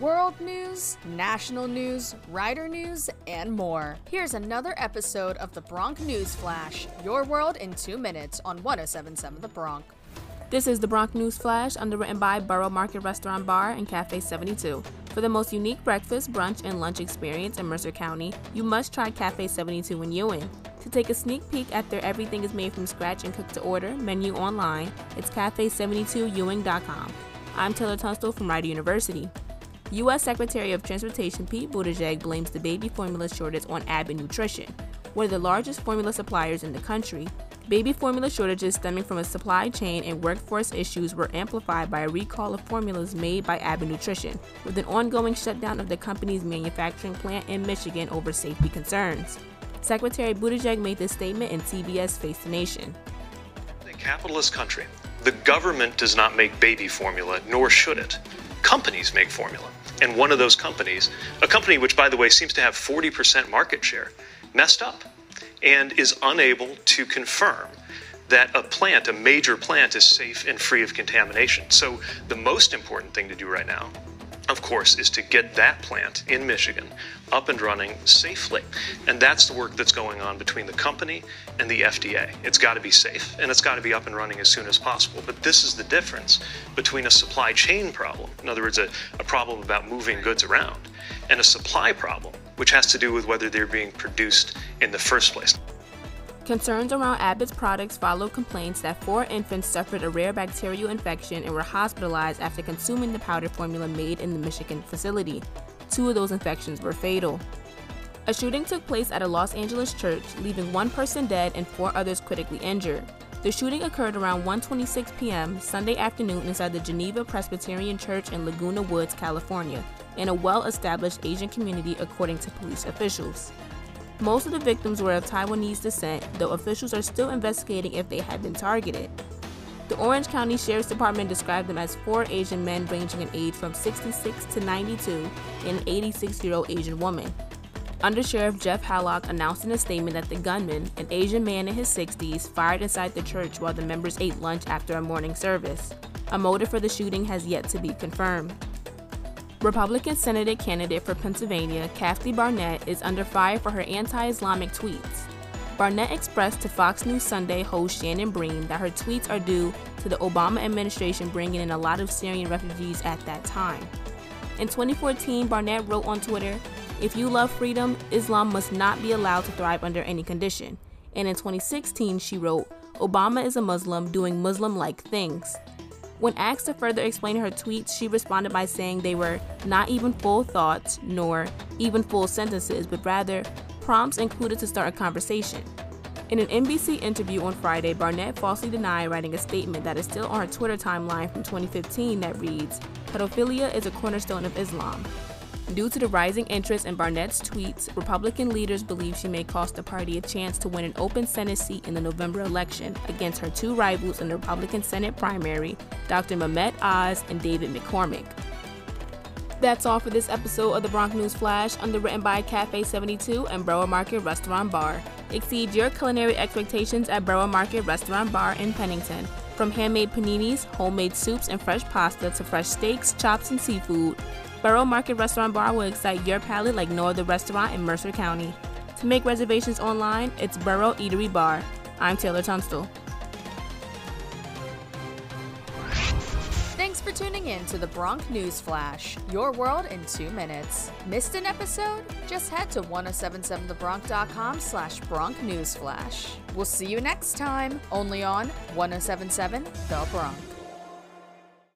World news, national news, rider news, and more. Here's another episode of the Bronc News Flash, your world in two minutes on 1077 The Bronc. This is the Bronc News Flash, underwritten by Borough Market Restaurant Bar and Cafe 72. For the most unique breakfast, brunch, and lunch experience in Mercer County, you must try Cafe 72 in Ewing. To take a sneak peek at their everything is made from scratch and cooked to order menu online, it's cafe72ewing.com. I'm Taylor Tunstall from Rider University. U.S. Secretary of Transportation Pete Buttigieg blames the baby formula shortage on Abbott Nutrition, one of the largest formula suppliers in the country. Baby formula shortages stemming from a supply chain and workforce issues were amplified by a recall of formulas made by Abbott Nutrition, with an ongoing shutdown of the company's manufacturing plant in Michigan over safety concerns. Secretary Buttigieg made this statement in CBS Face the Nation. A capitalist country, the government does not make baby formula, nor should it. Companies make formula. And one of those companies, a company which, by the way, seems to have 40% market share, messed up and is unable to confirm that a plant, a major plant, is safe and free of contamination. So, the most important thing to do right now of course, is to get that plant in Michigan up and running safely. And that's the work that's going on between the company and the FDA. It's got to be safe and it's got to be up and running as soon as possible. But this is the difference between a supply chain problem, in other words, a, a problem about moving goods around, and a supply problem, which has to do with whether they're being produced in the first place. Concerns around Abbott's products followed complaints that four infants suffered a rare bacterial infection and were hospitalized after consuming the powder formula made in the Michigan facility. Two of those infections were fatal. A shooting took place at a Los Angeles church, leaving one person dead and four others critically injured. The shooting occurred around 1:26 p.m. Sunday afternoon inside the Geneva Presbyterian Church in Laguna Woods, California, in a well-established Asian community according to police officials. Most of the victims were of Taiwanese descent, though officials are still investigating if they had been targeted. The Orange County Sheriff's Department described them as four Asian men ranging in age from 66 to 92 and an 86 year old Asian woman. Under Sheriff Jeff Hallock announced in a statement that the gunman, an Asian man in his 60s, fired inside the church while the members ate lunch after a morning service. A motive for the shooting has yet to be confirmed. Republican Senate candidate for Pennsylvania, Kathy Barnette, is under fire for her anti Islamic tweets. Barnette expressed to Fox News Sunday host Shannon Bream that her tweets are due to the Obama administration bringing in a lot of Syrian refugees at that time. In 2014, Barnette wrote on Twitter, If you love freedom, Islam must not be allowed to thrive under any condition. And in 2016, she wrote, Obama is a Muslim doing Muslim like things. When asked to further explain her tweets, she responded by saying they were not even full thoughts nor even full sentences, but rather prompts included to start a conversation. In an NBC interview on Friday, Barnette falsely denied writing a statement that is still on her Twitter timeline from 2015 that reads, Pedophilia is a cornerstone of Islam. Due to the rising interest in Barnette's tweets, Republican leaders believe she may cost the party a chance to win an open Senate seat in the November election against her two rivals in the Republican Senate primary, Dr. Mehmet Oz and David McCormick. That's all for this episode of the Bronc News Flash, underwritten by Cafe 72 and Borough Market Restaurant Bar. Exceed your culinary expectations at Borough Market Restaurant Bar in Pennington. From handmade paninis, homemade soups, and fresh pasta to fresh steaks, chops, and seafood, Borough Market Restaurant Bar will excite your palate like no other restaurant in Mercer County. To make reservations online, it's Borough Eatery Bar. I'm Taylor Tunstall. Thanks for tuning in to the Bronc News Flash, your world in two minutes. Missed an episode? Just head to 1077thebronc.com slash Bronc News Flash. We'll see you next time, only on 1077 The Bronc.